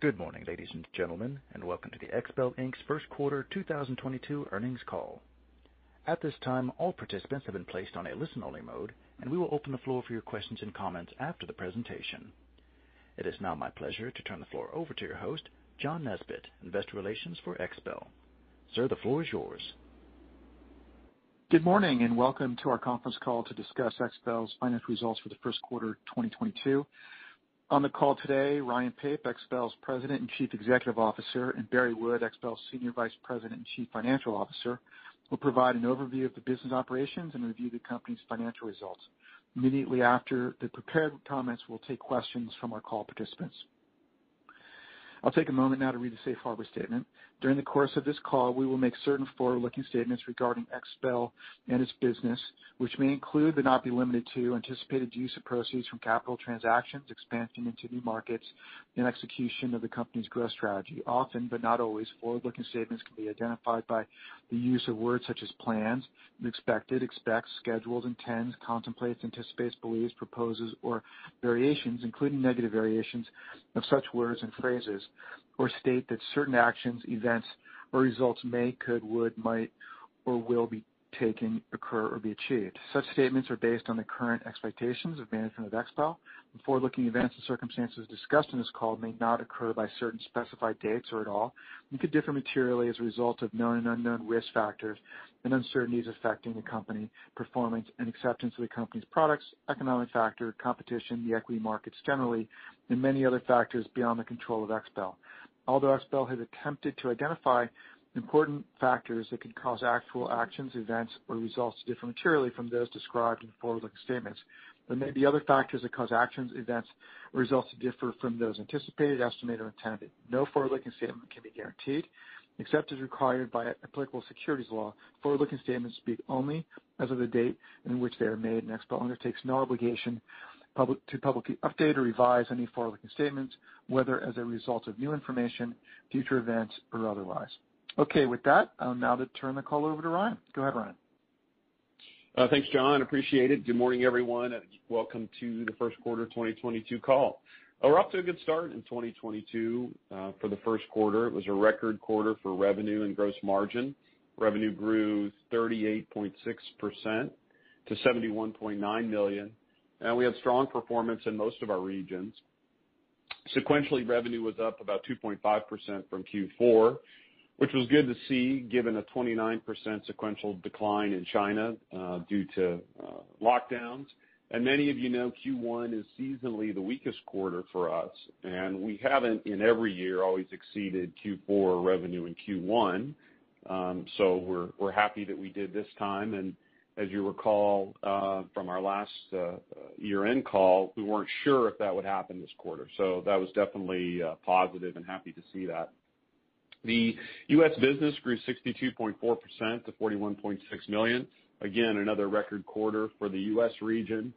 Good morning, ladies and gentlemen, and welcome to the XPEL, Inc.'s first quarter 2022 earnings call. At this time, all participants have been placed on a listen-only mode, and we will open the floor for your questions and comments after the presentation. It is now my pleasure to turn the floor over to your host, John Nesbett, Investor Relations for XPEL. Sir, the floor is yours. Good morning, and welcome to our conference call to discuss XPEL's financial results for the first quarter 2022. On the call today, Ryan Pape, XPEL's President and Chief Executive Officer, and Barry Wood, XPEL's Senior Vice President and Chief Financial Officer, will provide an overview of the business operations and review the company's financial results. Immediately after the prepared comments, we'll take questions from our call participants. I'll take a moment now to read the safe harbor statement. During the course of this call, we will make certain forward-looking statements regarding XPEL and its business, which may include, but not be limited to, anticipated use of proceeds from capital transactions, expansion into new markets, and execution of the company's growth strategy. Often, but not always, forward-looking statements can be identified by the use of words such as plans, expected, expects, schedules, intends, contemplates, anticipates, believes, proposes, or variations, including negative variations of such words and phrases, or state that certain actions, events, or results may, could, would, might, or will be taken, occur, or be achieved. Such statements are based on the current expectations of management of XPEL. The forward-looking events and circumstances discussed in this call may not occur by certain specified dates or at all, and could differ materially as a result of known and unknown risk factors and uncertainties affecting the company, performance and acceptance of the company's products, economic factor, competition, the equity markets generally, and many other factors beyond the control of XPEL. Although XPEL has attempted to identify important factors that could cause actual actions, events, or results to differ materially from those described in forward-looking statements, there may be other factors that cause actions, events, or results to differ from those anticipated, estimated, or intended. No forward-looking statement can be guaranteed. Except as required by applicable securities law, forward-looking statements speak only as of the date in which they are made, and XPEL undertakes no obligation to publicly update or revise any forward-looking statements, whether as a result of new information, future events, or otherwise. Okay. With that, I'll now turn the call over to Ryan. Go ahead, Ryan. Uh, thanks, John. Appreciate it. Good morning, everyone, and welcome to the first quarter 2022 call. Uh, we're off to a good start in 2022. Uh, for the first quarter, it was a record quarter for revenue and gross margin. Revenue grew 38.6% to 71.9 million, and we had strong performance in most of our regions. Sequentially, revenue was up about 2.5% from Q4, which was good to see given a 29% sequential decline in China uh, due to uh, lockdowns. And many of you know Q1 is seasonally the weakest quarter for us, and we haven't in every year always exceeded Q4 revenue in Q1. Um so we're we're happy that we did this time. And as you recall, uh, from our last year-end call, we weren't sure if that would happen this quarter. So that was definitely positive and happy to see that. The U.S. business grew 62.4% to 41.6 million. Again, another record quarter for the U.S. region.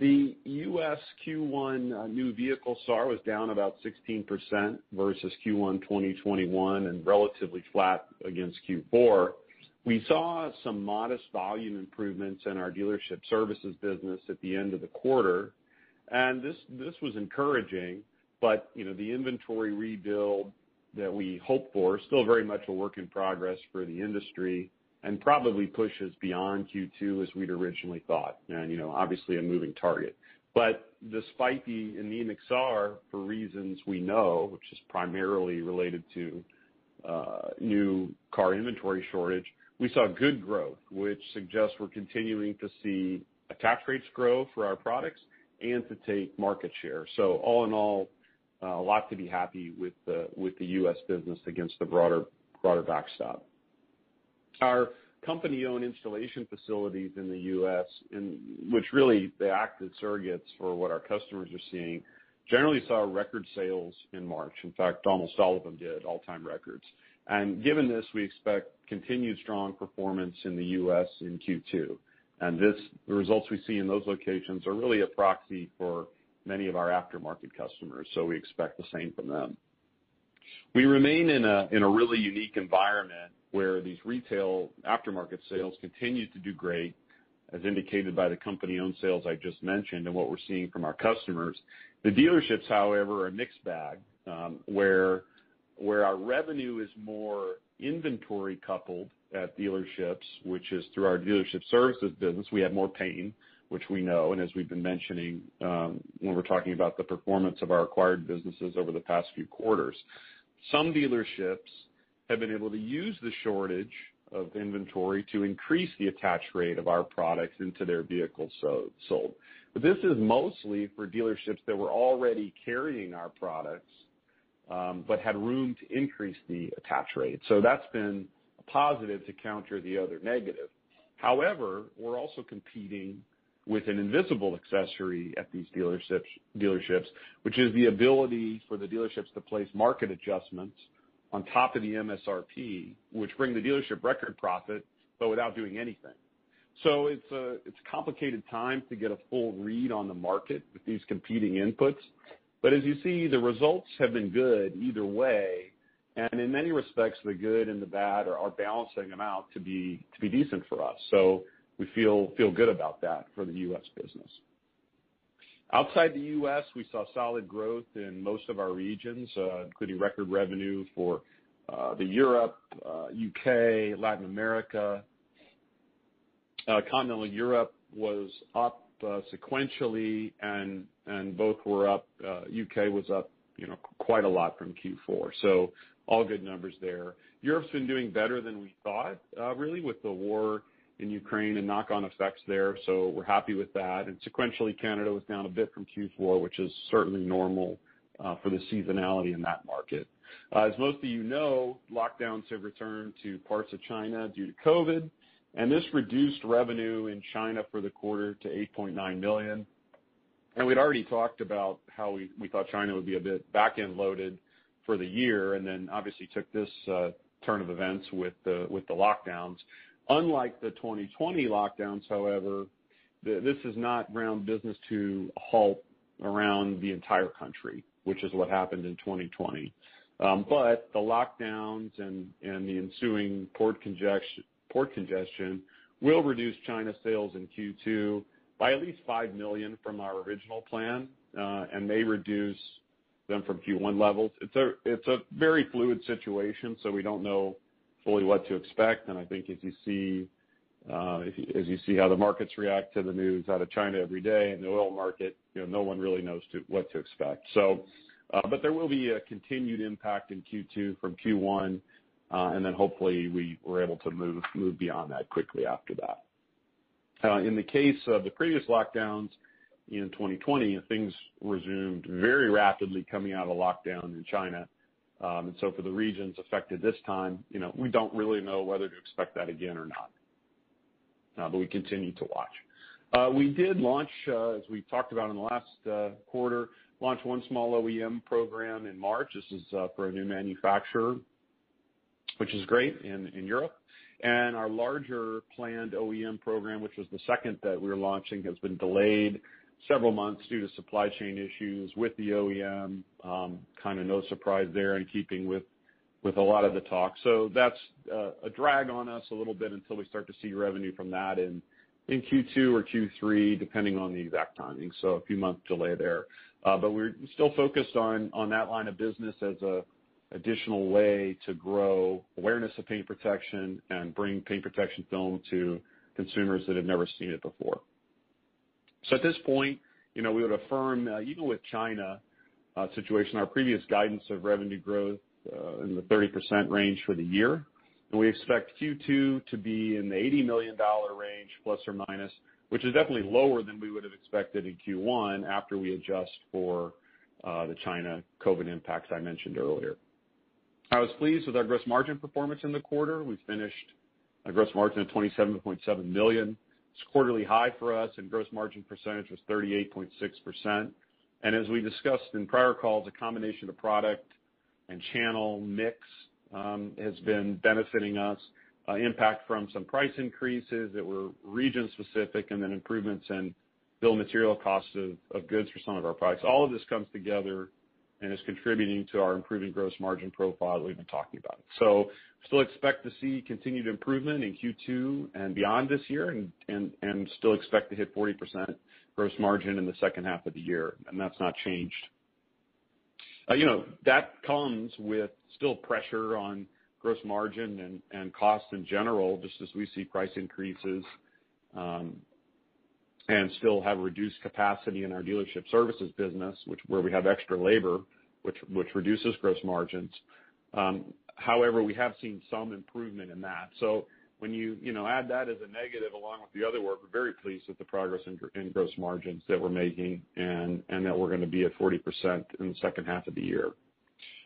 The U.S. Q1 uh, new vehicle SAAR was down about 16% versus Q1 2021 and relatively flat against Q4. We saw some modest volume improvements in our dealership services business at the end of the quarter, and this this was encouraging. But you know, the inventory rebuild that we hope for still very much a work in progress for the industry and probably pushes beyond Q2 as we'd originally thought. And you know, obviously a moving target. But despite the anemic SAAR, for reasons we know, which is primarily related to uh, new car inventory shortage, we saw good growth, which suggests we're continuing to see attach rates grow for our products and to take market share. So all in all, a lot to be happy with the with the U.S. business against the broader broader backstop. Our company-owned installation facilities in the U.S., which really they act as surrogates for what our customers are seeing, generally saw record sales in March. In fact, almost all of them did all-time records. And given this, we expect continued strong performance in the U.S. in Q2. The results we see in those locations are really a proxy for many of our aftermarket customers, so we expect the same from them. We remain in a in a really unique environment where these retail aftermarket sales continue to do great, as indicated by the company-owned sales I just mentioned and what we're seeing from our customers. The dealerships, however, are a mixed bag. Um, where where our revenue is more inventory coupled at dealerships, which is through our dealership services business. We have more pain, which we know, and as we've been mentioning um, when we're talking about the performance of our acquired businesses over the past few quarters. Some dealerships have been able to use the shortage of inventory to increase the attach rate of our products into their vehicles sold. This is mostly for dealerships that were already carrying our products um, but had room to increase the attach rate. So that's been a positive to counter the other negative. However, we're also competing with an invisible accessory at these dealerships, dealerships, which is the ability for the dealerships to place market adjustments on top of the MSRP, which bring the dealership record profit, but without doing anything. So it's a it's complicated time to get a full read on the market with these competing inputs. But as you see, the results have been good either way, and in many respects, the good and the bad are balancing them out to be to be decent for us. We feel good about that for the U.S. business. Outside the U.S., we saw solid growth in most of our regions, uh, including record revenue for uh, the Europe, uh, U.K., Latin America. Continental Europe was up sequentially and both were up. U.K. was up you know, quite a lot from Q4. All good numbers there. Europe's been doing better than we thought, really, with the war in Ukraine and knock-on effects there. So we're happy with that. And sequentially, Canada was down a bit from Q4, which is certainly normal uh, for the seasonality in that market. Uh, as most of you know, lockdowns have returned to parts of China due to COVID, and this reduced revenue in China for the quarter to $8.9 million. We'd already talked about how we thought China would be a bit back-end loaded for the year, and then obviously took this uh, turn of events with the lockdowns. Unlike the 2020 lockdowns, however, this has not ground business to a halt around the entire country, which is what happened in 2020. Um, the lockdowns and the ensuing port congestion will reduce China sales in Q2 by at least 5 million from our original plan, uh, and may reduce them from Q1 levels. It's a very fluid situation, so we don't know fully what to expect. And I think as you see uh, as you see how the markets react to the news out of China every day and the oil market, no one really knows what to expect. So uh, but there will be a continued impact in Q2 from Q1, uh, and then hopefully we're able to move move beyond that quickly after that. In the case of the previous lockdowns in 2020, things resumed very rapidly coming out of lockdown in China. Um, for the regions affected this time, you know, we don't really know whether to expect that again or not. Uh but we continue to watch. Uh, we did launch, uh, as we talked about in the last uh, quarter, launch one small OEM program in March. This is for a new manufacturer, which is great in Europe. And our larger planned OEM program, which was the second that we were launching, has been delayed several months due to supply chain issues with the OEM. Kind of no surprise there in keeping with with a lot of the talk. So that's a drag on us a little bit until we start to see revenue from that in in Q2 or Q3, depending on the exact timing. So a few months delay there. Uh but we're still focused on on that line of business as an additional way to grow awareness of paint protection and bring paint protection film to consumers that have never seen it before. So at this point, you know, we would affirm, uh, even with China uh, situation, our previous guidance of revenue growth uh, in the 30% range for the year. And we expect Q2 to be in the $80 million range, plus or minus, which is definitely lower than we would have expected in Q1 after we adjust for the China COVID impacts I mentioned earlier. I was pleased with our gross margin performance in the quarter. We finished a gross margin of $27.7 million. It's quarterly high for us, and gross margin percentage was 38.6%. And as we discussed in prior calls, a combination of product and channel mix um, has been benefiting us. Uh, impact from some price increases that were region specific, and then improvements in bill material costs of goods for some of our products. All of this comes together and is contributing to our improving gross margin profile that we've been talking about. So still expect to see continued improvement in Q2 and beyond this year, and still expect to hit 40% gross margin in the second half of the year, and that's not changed. Uh, you know, that comes with still pressure on gross margin and costs in general, just as we see price increases, um, and still have reduced capacity in our dealership services business, where we have extra labor, which which reduces gross margins. Um, however, we have seen some improvement in that. So when you you know, add that as a negative along with the other work, we're very pleased with the progress in gross margins that we're making and and that we're gonna be at 40% in the second half of the year.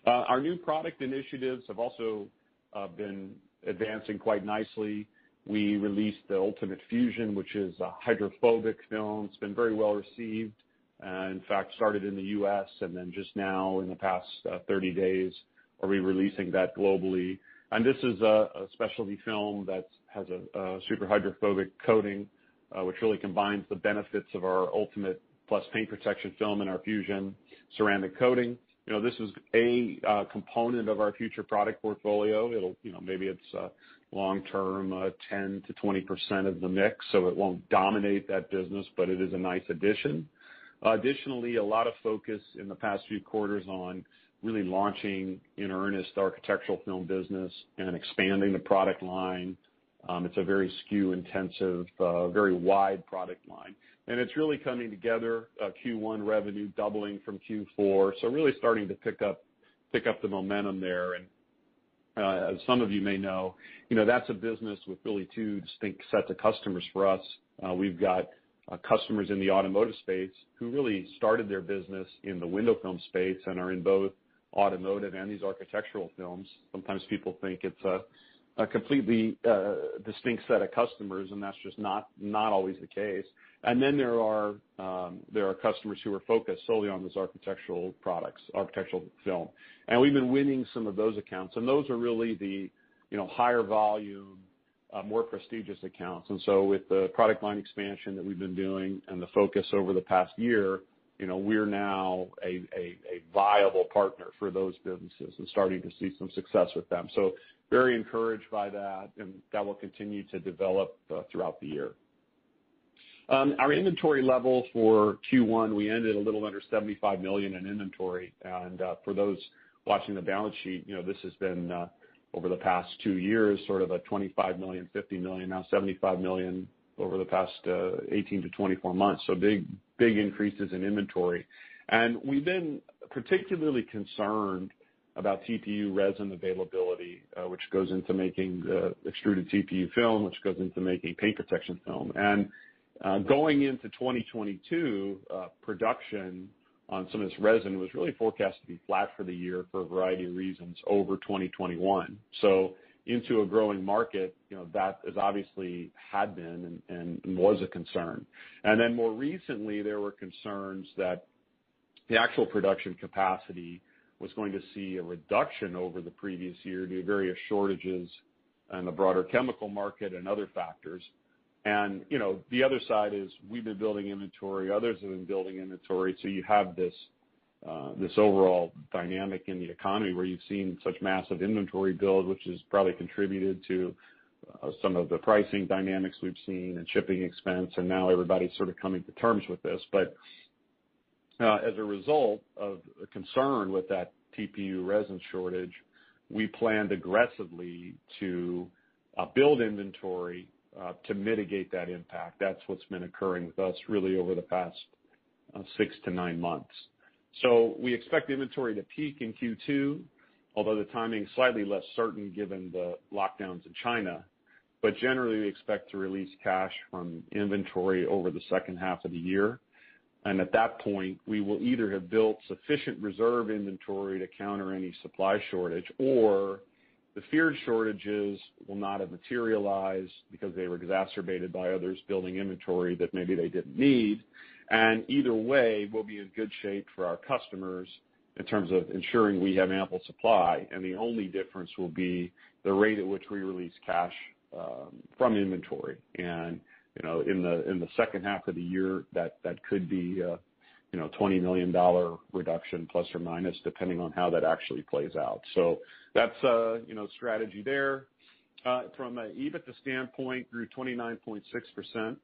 Uh, our new product initiatives have also uh, been advancing quite nicely. We released the ULTIMATE FUSION, which is a hydrophobic film. It's been very well received, uh, in fact, started in the U.S. and then just now in the past uh, 30 days are we releasing that globally. And this is a specialty film that has a super hydrophobic coating, uh, which really combines the benefits of our ULTIMATE PLUS paint protection film and our FUSION ceramic coating. You know, this is a uh, component of our future product portfolio. It'll, you know, maybe it's long term 10%-20% of the mix, so it won't dominate that business, but it is a nice addition. Additionally, a lot of focus in the past few quarters on really launching in earnest the architectural film business and expanding the product line. Um, it's a very SKU intensive, uh, very wide product line. And it's really coming together, uh, Q1 revenue doubling from Q4, so really starting to pick up pick up the momentum there. And uh as some of you may know, you know, that's a business with really two distinct sets of customers for us. Uh, we've got uh, customers in the automotive space who really started their business in the window film space and are in both automotive and these architectural films. Sometimes people think it's a completely distinct set of customers, and that's just not not always the case. And then there are um there are customers who are focused solely on those architectural products, architectural film. And we've been winning some of those accounts, and those are really the, you know, higher volume, more prestigious accounts. And so with the product line expansion that we've been doing and the focus over the past year, you know, we're now a viable partner for those businesses and starting to see some success with them. So very encouraged by that, and that will continue to develop throughout the year. Um, our inventory level for Q1, we ended a little under 75 million in inventory. And uh for those watching the balance sheet, you know, this has been uh, over the past two years, sort of a $25 million, $50 million, now 75 million over the past uh, 18-24 months. So big big increases in inventory. And we've been particularly concerned about TPU resin availability, uh, which goes into making the extruded TPU film, which goes into making paint protection film. Uh, going into 2022, uh, production on some of this resin was really forecast to be flat for the year for a variety of reasons over 2021. Into a growing market, you know, that has obviously had been and was a concern. And then more recently, there were concerns that the actual production capacity was going to see a reduction over the previous year due to various shortages in the broader chemical market and other factors. And you know, the other side is we've been building inventory, others have been building inventory, so you have this uh this overall dynamic in the economy where you've seen such massive inventory build, which has probably contributed to some of the pricing dynamics we've seen and shipping expense, and now everybody's sort of coming to terms with this. But uh as a result of a concern with that TPU resin shortage, we planned aggressively to build inventory to mitigate that impact. That's what's been occurring with us really over the past uh, six to nine months. So we expect inventory to peak in Q2, although the timing is slightly less certain given the lockdowns in China. But generally, we expect to release cash from inventory over the second half of the year. And at that point, we will either have built sufficient reserve inventory to counter any supply shortage, or the feared shortages will not have materialized because they were exacerbated by others building inventory that maybe they didn't need. And either way, we'll be in good shape for our customers in terms of ensuring we have ample supply, and the only difference will be the rate at which we release cash um, from inventory. And you know, in the second half of the year, that could be know, $20 million reduction plus or minus, depending on how that actually plays out. So that's uh, you know, strategy there. Uh, from an EBITDA standpoint, grew 29.6%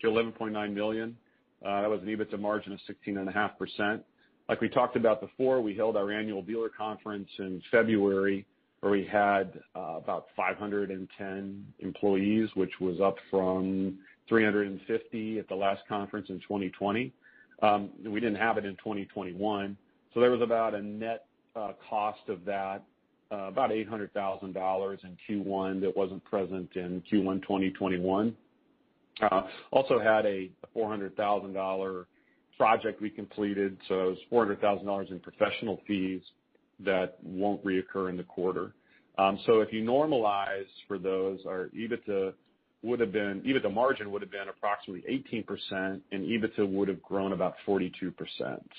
to $11.9 million. Uh, that was an EBITDA margin of 16.5%. Like we talked about before, we held our annual dealer conference in February, where we had uh, about 510 employees, which was up from 350 at the last conference in 2020. Um, we didn't have it in 2021, so there was about a net uh, cost of that, uh, about $800,000 in Q1 that wasn't present in Q1 2021. Uh, also had a $400,000 project we completed, so it was $400,000 in professional fees that won't reoccur in the quarter. Um so if you normalize for those, our EBITDA margin would have been approximately 18%, and EBITDA would have grown about 42%.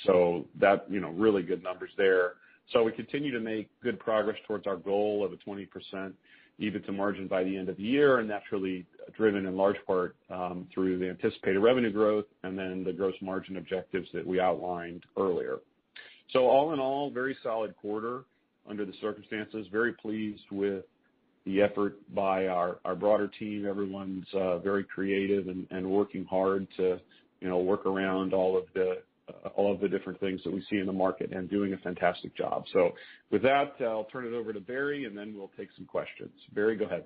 So that, you know, really good numbers there. So we continue to make good progress towards our goal of a 20% EBITDA margin by the end of the year, and that's really driven in large part um, through the anticipated revenue growth and then the gross margin objectives that we outlined earlier. So all in all, very solid quarter under the circumstances. Very pleased with the effort by our broader team. Everyone's very creative and working hard to, you know, work around all of the uh all of the different things that we see in the market and doing a fantastic job. So with that, I'll turn it over to Barry, and then we'll take some questions. Barry, go ahead.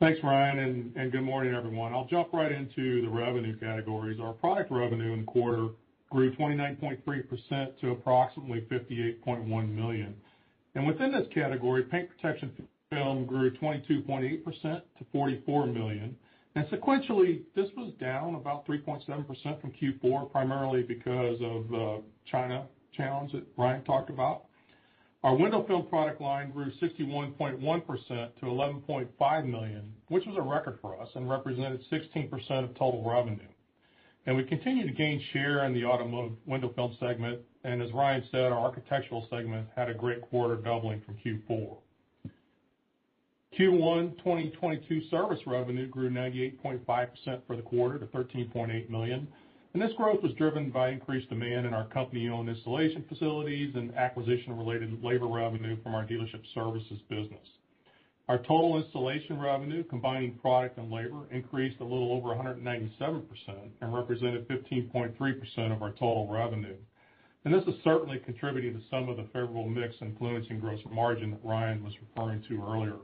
Thanks, Ryan, and good morning, everyone. I'll jump right into the revenue categories. Our product revenue in the quarter grew 29.3% to approximately $58.1 million. Within this category, paint protection film grew 22.8% to $44 million. Sequentially, this was down about 3.7% from Q4, primarily because of the China challenge that Ryan talked about. Our window film product line grew 61.1% to 11.5 million, which was a record for us and represented 16% of total revenue. And we continue to gain share in the automotive window film segment. And as Ryan said, our architectural segment had a great quarter, doubling from Q4. Q1 2022 service revenue grew 98.5% for the quarter to $13.8 million. This growth was driven by increased demand in our company-owned installation facilities and acquisition-related labor revenue from our dealership services business. Our total installation revenue, combining product and labor, increased a little over 197% and represented 15.3% of our total revenue. And this is certainly contributing to some of the favorable mix influencing gross margin that Ryan was referring to earlier.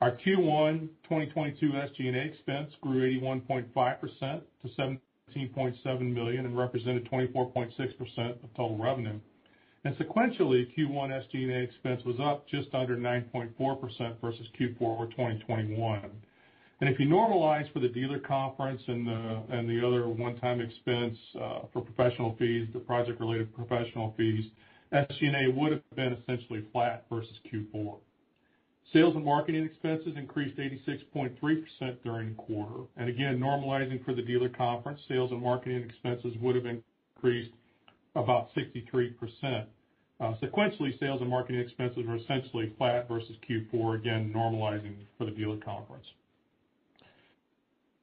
Our Q1 2022 SG&A expense grew 81.5% to 17.7 million and represented 24.6% of total revenue. And sequentially, Q1 SG&A expense was up just under 9.4% versus Q4 of 2021. If you normalize for the dealer conference and the other one-time expense uh, for professional fees, the project-related professional fees, SG&A would have been essentially flat versus Q4. Sales and marketing expenses increased 86.3% during the quarter. And again, normalizing for the dealer conference, sales and marketing expenses would have increased about 63%. Uh, sequentially, sales and marketing expenses were essentially flat versus Q4, again, normalizing for the dealer conference.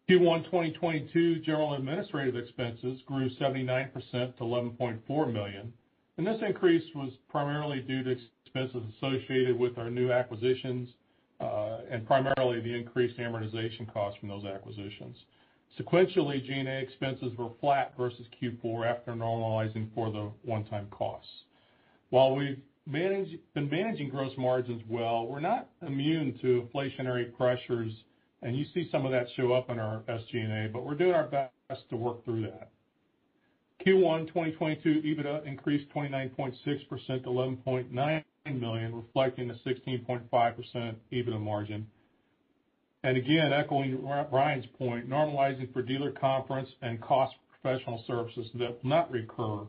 Q1 2022 general administrative expenses grew 79% to 11.4 million, and this increase was primarily due to expenses associated with our new acquisitions, uh, and primarily the increased amortization costs from those acquisitions. Sequentially, G&A expenses were flat versus Q4 after normalizing for the one-time costs. While we've been managing gross margins well, we're not immune to inflationary pressures, and you see some of that show up in our SG&A, but we're doing our best to work through that. Q1 2022 EBITDA increased 29.6% to 11.9 million, reflecting a 16.5% EBITDA margin. And again, echoing Ryan's point, normalizing for dealer conference and cost professional services that will not recur,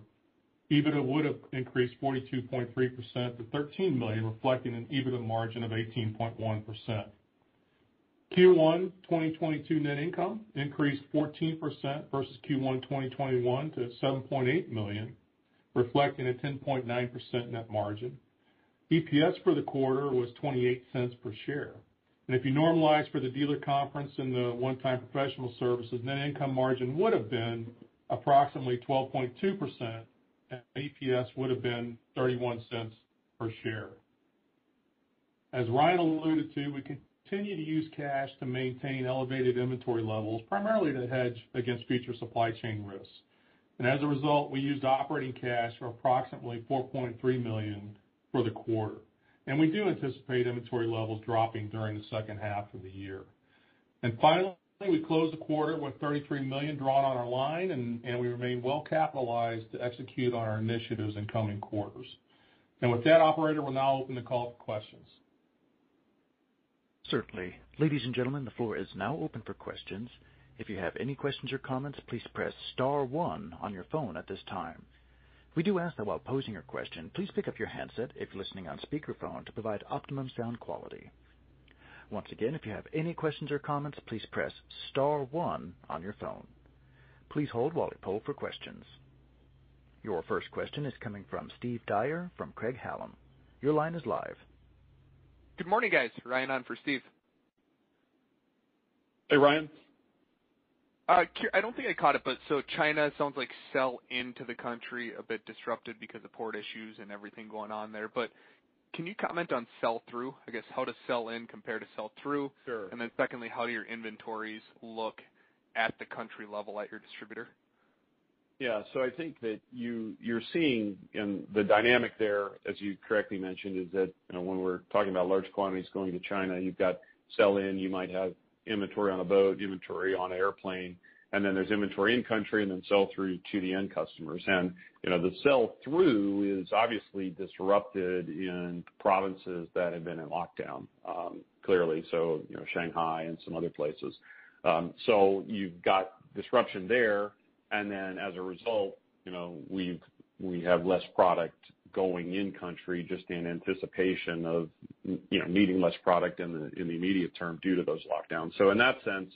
EBITDA would have increased 42.3% to 13 million, reflecting an EBITDA margin of 18.1%. Q1 2022 net income increased 14% versus Q1 2021 to 7.8 million, reflecting a 10.9% net margin. EPS for the quarter was $0.28 per share. If you normalize for the dealer conference and the one-time professional services, net income margin would have been approximately 12.2%, and EPS would have been $0.31 per share. As Ryan alluded to, we continue to use cash to maintain elevated inventory levels, primarily to hedge against future supply chain risks. And as a result, we used operating cash for approximately 4.3 million for the quarter. And we do anticipate inventory levels dropping during the second half of the year. And finally, we closed the quarter with 33 million drawn on our line, and we remain well capitalized to execute on our initiatives in coming quarters. And with that, operator, we'll now open the call for questions. Certainly. Ladies and gentlemen, the floor is now open for questions. If you have any questions or comments, please press star one on your phone at this time. We do ask that while posing your question, please pick up your handset if you're listening on speakerphone to provide optimum sound quality. Once again, if you have any questions or comments, please press star one on your phone. Please hold while we poll for questions. Your first question is coming from Steve Dyer from Craig-Hallum. Your line is live. Good morning, guys. Ryan on for Steve. Hey, Ryan. Uh, I don't think I caught it, but so China sounds like sell into the country a bit disrupted because of port issues and everything going on there. But can you comment on sell through? I guess, how does sell in compare to sell through? Sure. And then secondly, how do your inventories look at the country level at your distributor? Yeah. So I think that you're seeing in the dynamic there, as you correctly mentioned, is that, you know, when we're talking about large quantities going to China, you've got sell in, you might have inventory on a boat, inventory on an airplane, and then there's inventory in country and then sell through to the end customers. And you know, the sell through is obviously disrupted in provinces that have been in lockdown, clearly, so, you know, Shanghai and some other places. Um so you've got disruption there, and then as a result, you know, we we have less product going in country just in anticipation of, you know, needing less product in the immediate term due to those lockdowns. So in that sense,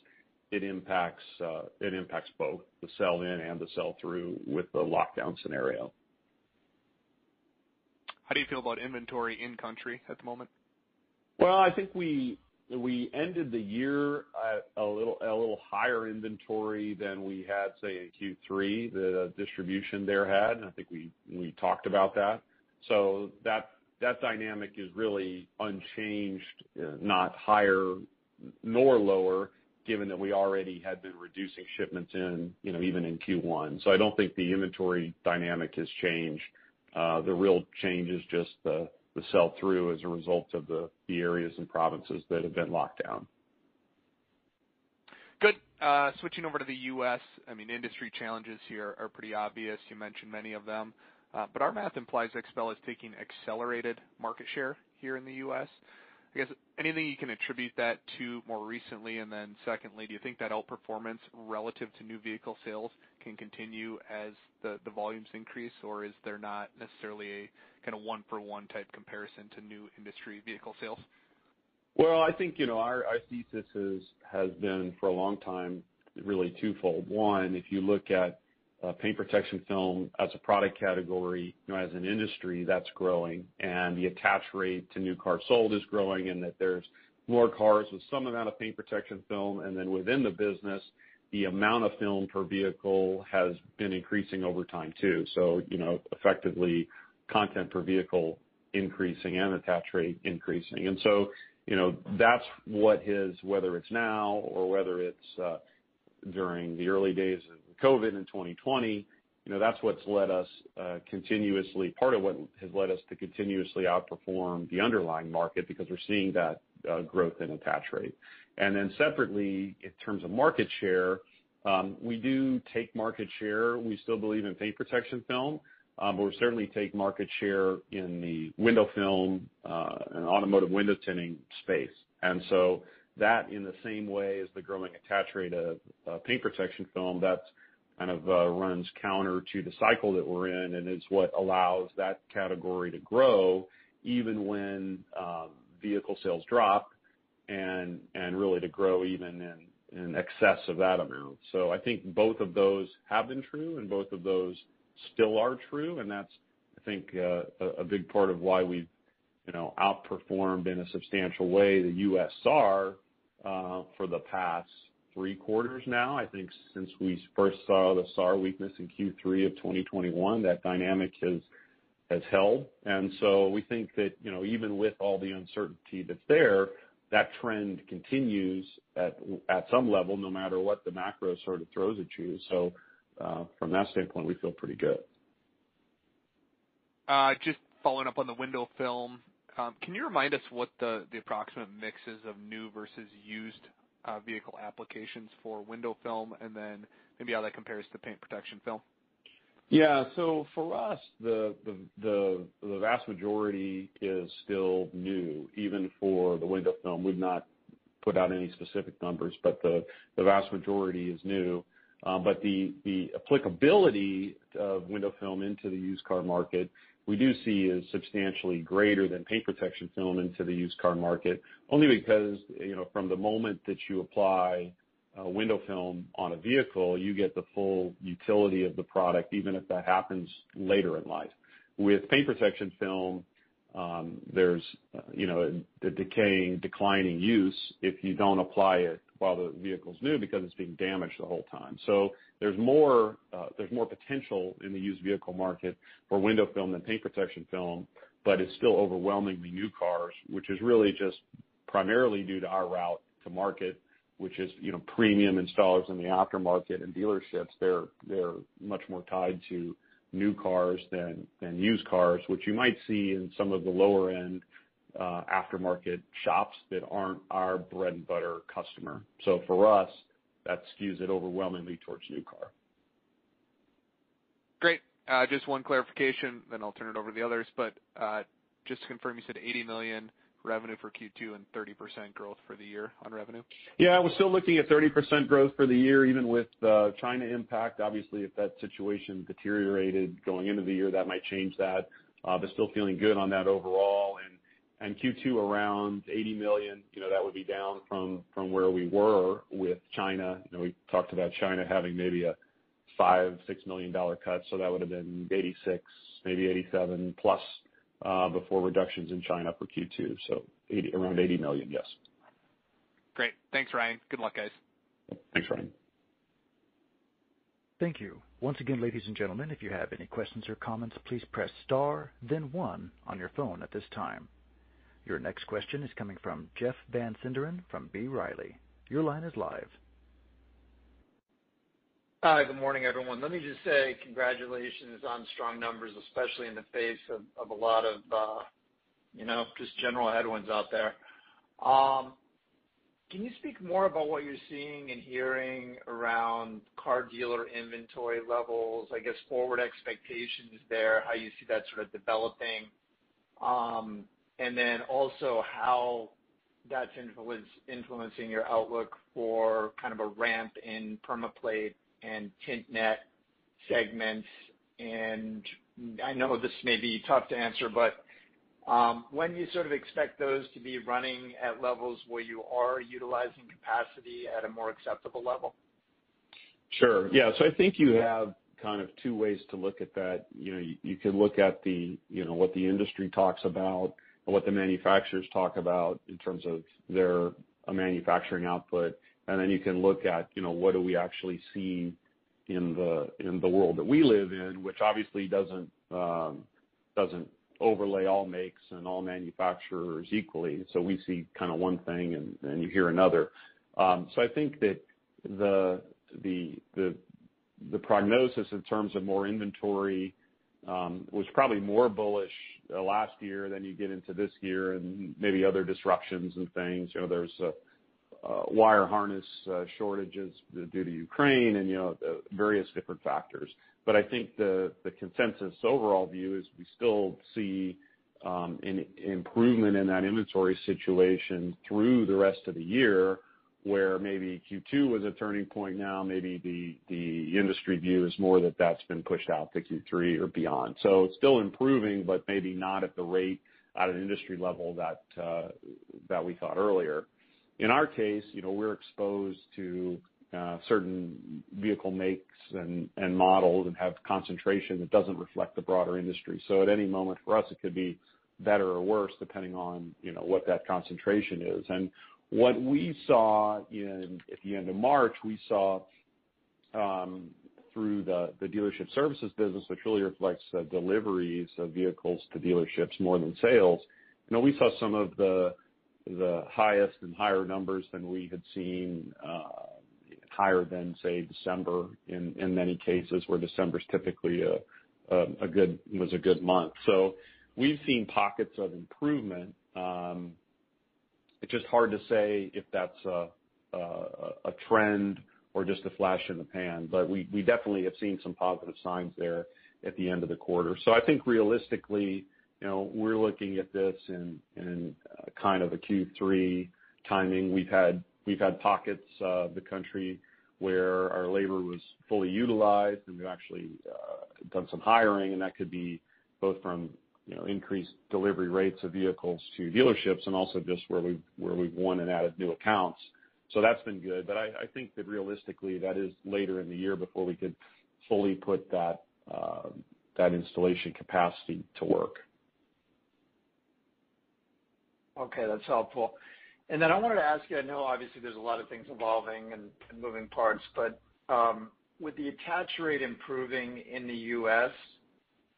it impacts uh it impacts both the sell in and the sell through with the lockdown scenario. How do you feel about inventory in country at the moment? Well, I think we ended the year at a little a little higher inventory than we had, say, in Q3, the distribution there had, and I think we we talked about that. So that that dynamic is really unchanged, not higher nor lower, given that we already had been reducing shipments in, you know, even in Q1. So I don't think the inventory dynamic has changed. Uh, the real change is just the sell through as a result of the areas and provinces that have been locked down. Good. Uh, switching over to the U.S., I mean, industry challenges here are pretty obvious. You mentioned many of them. Uh, but our math implies XPEL is taking accelerated market share here in the U.S. I guess, anything you can attribute that to more recently? And then secondly, do you think that outperformance relative to new vehicle sales can continue as the the volumes increase, or is there not necessarily a kinda one for one type comparison to new industry vehicle sales? Well, I think, you know, our thesis has been for a long time, really twofold. One, if you look at paint protection film as a product category, as an industry, that's growing, and the attach rate to new cars sold is growing, and that there's more cars with some amount of paint protection film. And then within the business, the amount of film per vehicle has been increasing over time too. So, you know, effectively, content per vehicle increasing and attach rate increasing. And so, you know, that's what has, whether it's now or whether it's uh, during the early days of COVID in 2020, you know, that's what's led us uh, continuously, part of what has led us to continuously outperform the underlying market because we're seeing that uh, growth in attach rate. And then separately, in terms of market share, um, we do take market share. We still believe in paint protection film, um, but we certainly take market share in the window film uh, and automotive window tinting space. That in the same way as the growing attach rate of uh, paint protection film, that kind of uh, runs counter to the cycle that we're in and is what allows that category to grow even when um, vehicle sales drop and really to grow even in excess of that amount. So I think both of those have been true and both of those still are true, and that's, I think, uh, a big part of why we've, outperformed in a substantial way the U.S. SAAR for the past three quarters now. I think since we first saw the SAAR weakness in Q3 of 2021, that dynamic has has held. And so we think that, you know, even with all the uncertainty that's there, that trend continues at at some level, no matter what the macro sort of throws at you. So uh from that standpoint, we feel pretty good. Just following up on the window film. Can you remind us what the approximate mix is of new versus used vehicle applications for window film, and then maybe how that compares to paint protection film? Yeah. So for us, the the the the vast majority is still new, even for the window film. We've not put out any specific numbers, but the vast majority is new. Um but the applicability of window film into the used car market, we do see is substantially greater than paint protection film into the used car market, only because you know, from the moment that you apply window film on a vehicle, you get the full utility of the product, even if that happens later in life. With paint protection film, there's uh you know the decaying, declining use if you don't apply it while the vehicle's new because it's being damaged the whole time. So there's more uh there's more potential in the used vehicle market for window film than paint protection film, but it's still overwhelmingly new cars, which is really just primarily due to our route to market, which is you know premium installers in the aftermarket and dealerships. They're they're much more tied to new cars than than used cars, which you might see in some of the lower-end aftermarket shops that aren't our bread and butter customer. So for us, that skews it overwhelmingly towards new car. Great. Just one clarification, then I'll turn it over to the others. But uh just to confirm, you said 80 million revenue for Q2 and 30% growth for the year on revenue? Yeah, we're still looking at 30% growth for the year, even with China impact. Obviously, if that situation deteriorated going into the year, that might change that. Uh but still feeling good on that overall. Q2 around $80 million, that would be down from where we were with China. You know, we talked about China having maybe a $5 million-$6 million cut, so that would've been $86 million, maybe $87 million plus, uh, before reductions in China for Q2. Around 80 million, yes. Great. Thanks, Ryan. Good luck, guys. Thanks, Ryan. Thank you. Once again, ladies and gentlemen, if you have any questions or comments, please press star then one on your phone at this time. Your next question is coming from Jeff Van Sinderen from B. Riley. Your line is live. Hi, good morning, everyone. Let me just say congratulations on strong numbers, especially in the face of a lot of uh, you know, just general headwinds out there. Can you speak more about what you're seeing and hearing around car dealer inventory levels, I guess forward expectations there, how you see that sort of developing? And then also how that's influencing your outlook for kind of a ramp in PermaPlate and Tint Net segments. And I know this may be tough to answer, but um, when do you sort of expect those to be running at levels where you are utilizing capacity at a more acceptable level? Sure. Yeah. So I think you have kind of two ways to look at that. You know, you could look at the you know, what the industry talks about what the manufacturers talk about in terms of their manufacturing output, and then you can look at you know, what do we actually see in the in the world that we live in, which obviously doesn't um doesn't overlay all makes and all manufacturers equally. So we see kind of one thing and you hear another. Um so I think that the the the the prognosis in terms of more inventory Um, was probably more bullish uh, last year than you get into this year and maybe other disruptions and things. You know, there's wire harness uh, shortages due to Ukraine and you know uh various different factors. But I think the the consensus overall view is we still see um, an improvement in that inventory situation through the rest of the year, where maybe Q2 was a turning point now, maybe the the industry view is more that that's been pushed out to Q3 or beyond. So it's still improving, but maybe not at the rate at an industry level that uh that we thought earlier. In our case, you know, we're exposed to certain vehicle makes and models and have concentration that doesn't reflect the broader industry. So at any moment for us, it could be better or worse depending on you know what that concentration is. What we saw at the end of March, we saw through the dealership services business, which really reflects deliveries of vehicles to dealerships more than sales. You know, we saw some of the the highest and higher numbers than we had seen, higher than, say, December in many cases, where December's typically a uh a good was a good month. So we've seen pockets of improvement. It's just hard to say if that's a trend or just a flash in the pan. But we definitely have seen some positive signs there at the end of the quarter. So I think realistically, you know, we're looking at this in uh, kind of a Q3 timing. We've had we've had pockets uh, of the country where our labor was fully utilized, and we've actually uh, done some hiring, and that could be both from, increased delivery rates of vehicles to dealerships and also just where we've where we've won and added new accounts. So that's been good. But I think that realistically, that is later in the year before we could fully put that um that installation capacity to work. Okay, that's helpful. And then I wanted to ask you, I know obviously there's a lot of things evolving and moving parts, but with the attach rate improving in the U.S.,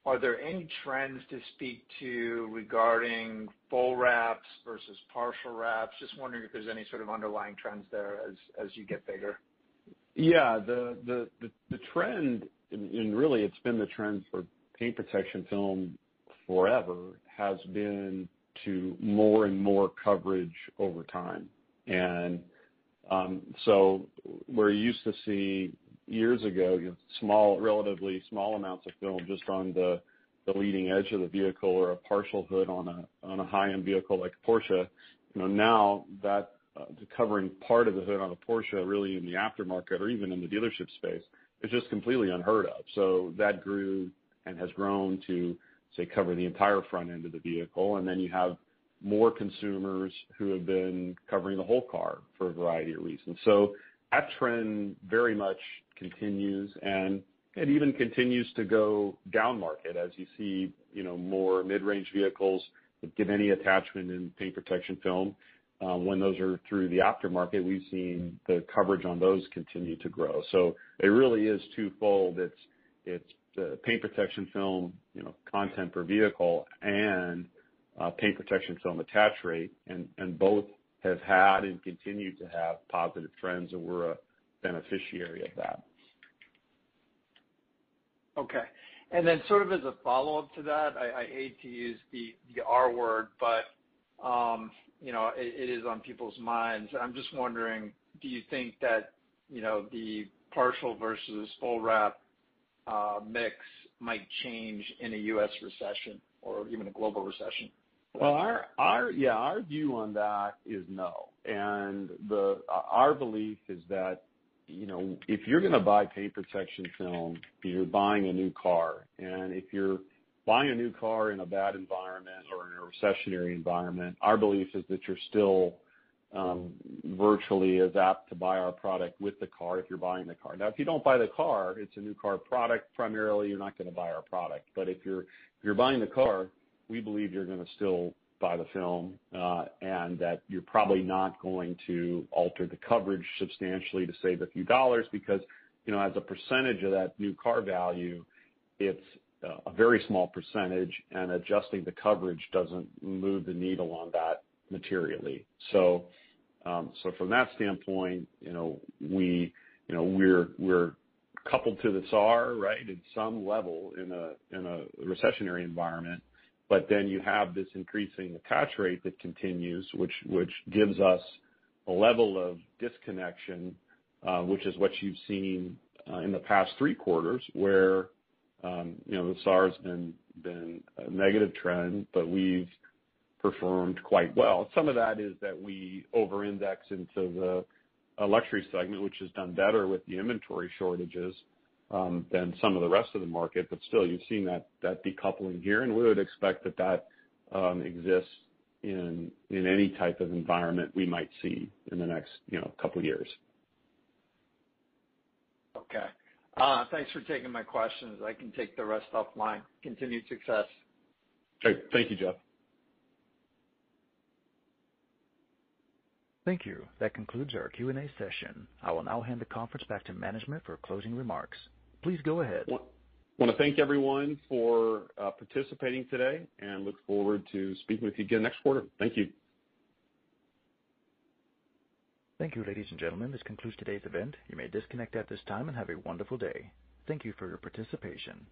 are there any trends to speak to regarding full wraps versus partial wraps? Just wondering if there's any sort of underlying trends there as you get bigger. Yeah. The trend, and really it's been the trend for paint protection film forever, has been to more and more coverage over time. And um you used to see years ago, small, relatively small amounts of film just on the leading edge of the vehicle or a partial hood on a high-end vehicle like a Porsche, now that uh, covering part of the hood on a Porsche really in the aftermarket or even in the dealership space is just completely unheard of. So that grew and has grown to, say, cover the entire front end of the vehicle. And then you have more consumers who have been covering the whole car for a variety of reasons. So that trend very much continues, and it even continues to go down market as you see, you know, more mid-range vehicles that get any attachment in paint protection film. Um, when those are through the aftermarket, we've seen the coverage on those continue to grow. So it really is twofold. It's paint protection film, you know, content per vehicle and uh, paint protection film attach rate, and both have had and continue to have positive trends, and we're a beneficiary of that. Okay. And then sort of as a follow-up to that, I hate to use the R word, but um, you know, it is on people's minds. I'm just wondering, do you think that, you know, the partial versus full wrap uh, mix might change in a U.S. recession or even a global recession? Well, yeah, our view on that is no. And our belief is that, if you're gonna buy paint protection film, you're buying a new car. And if you're buying a new car in a bad environment or in a recessionary environment, our belief is that you're still um, virtually as apt to buy our product with the car if you're buying the car. Now, if you don't buy the car, it's a new car product, primarily, you're not gonna buy our product. But if you're if you're buying the car, we believe you're gonna still buy the film, and that you're probably not going to alter the coverage substantially to save a few dollars because, you know, as a percentage of that new car value, it's a very small percentage, and adjusting the coverage doesn't move the needle on that materially. So um so from that standpoint, you know, we're we're coupled to the SAR, right, at some level in a in a recessionary environment. But then you have this increasing attach rate that continues, which which gives us a level of disconnection, uh, which is what you've seen uh, in the past three quarters, where um, you know, the SAR's been a negative trend, but we've performed quite well. Some of that is that we over-index into the uh, luxury segment, which has done better with the inventory shortages Um, than some of the rest of the market. But still, you've seen that decoupling here, and we would expect that that um, exists in any type of environment we might see in the next, you know, couple years. Okay. Uh, thanks for taking my questions. I can take the rest offline. Continued success. Great. Thank you, Jeff. Thank you. That concludes our Q&A session. I will now hand the conference back to management for closing remarks. Please go ahead. Want to thank everyone for uh, participating today and look forward to speaking with you again next quarter. Thank you. Thank you, ladies and gentlemen. This concludes today's event. You may disconnect at this time and have a wonderful day. Thank you for your participation.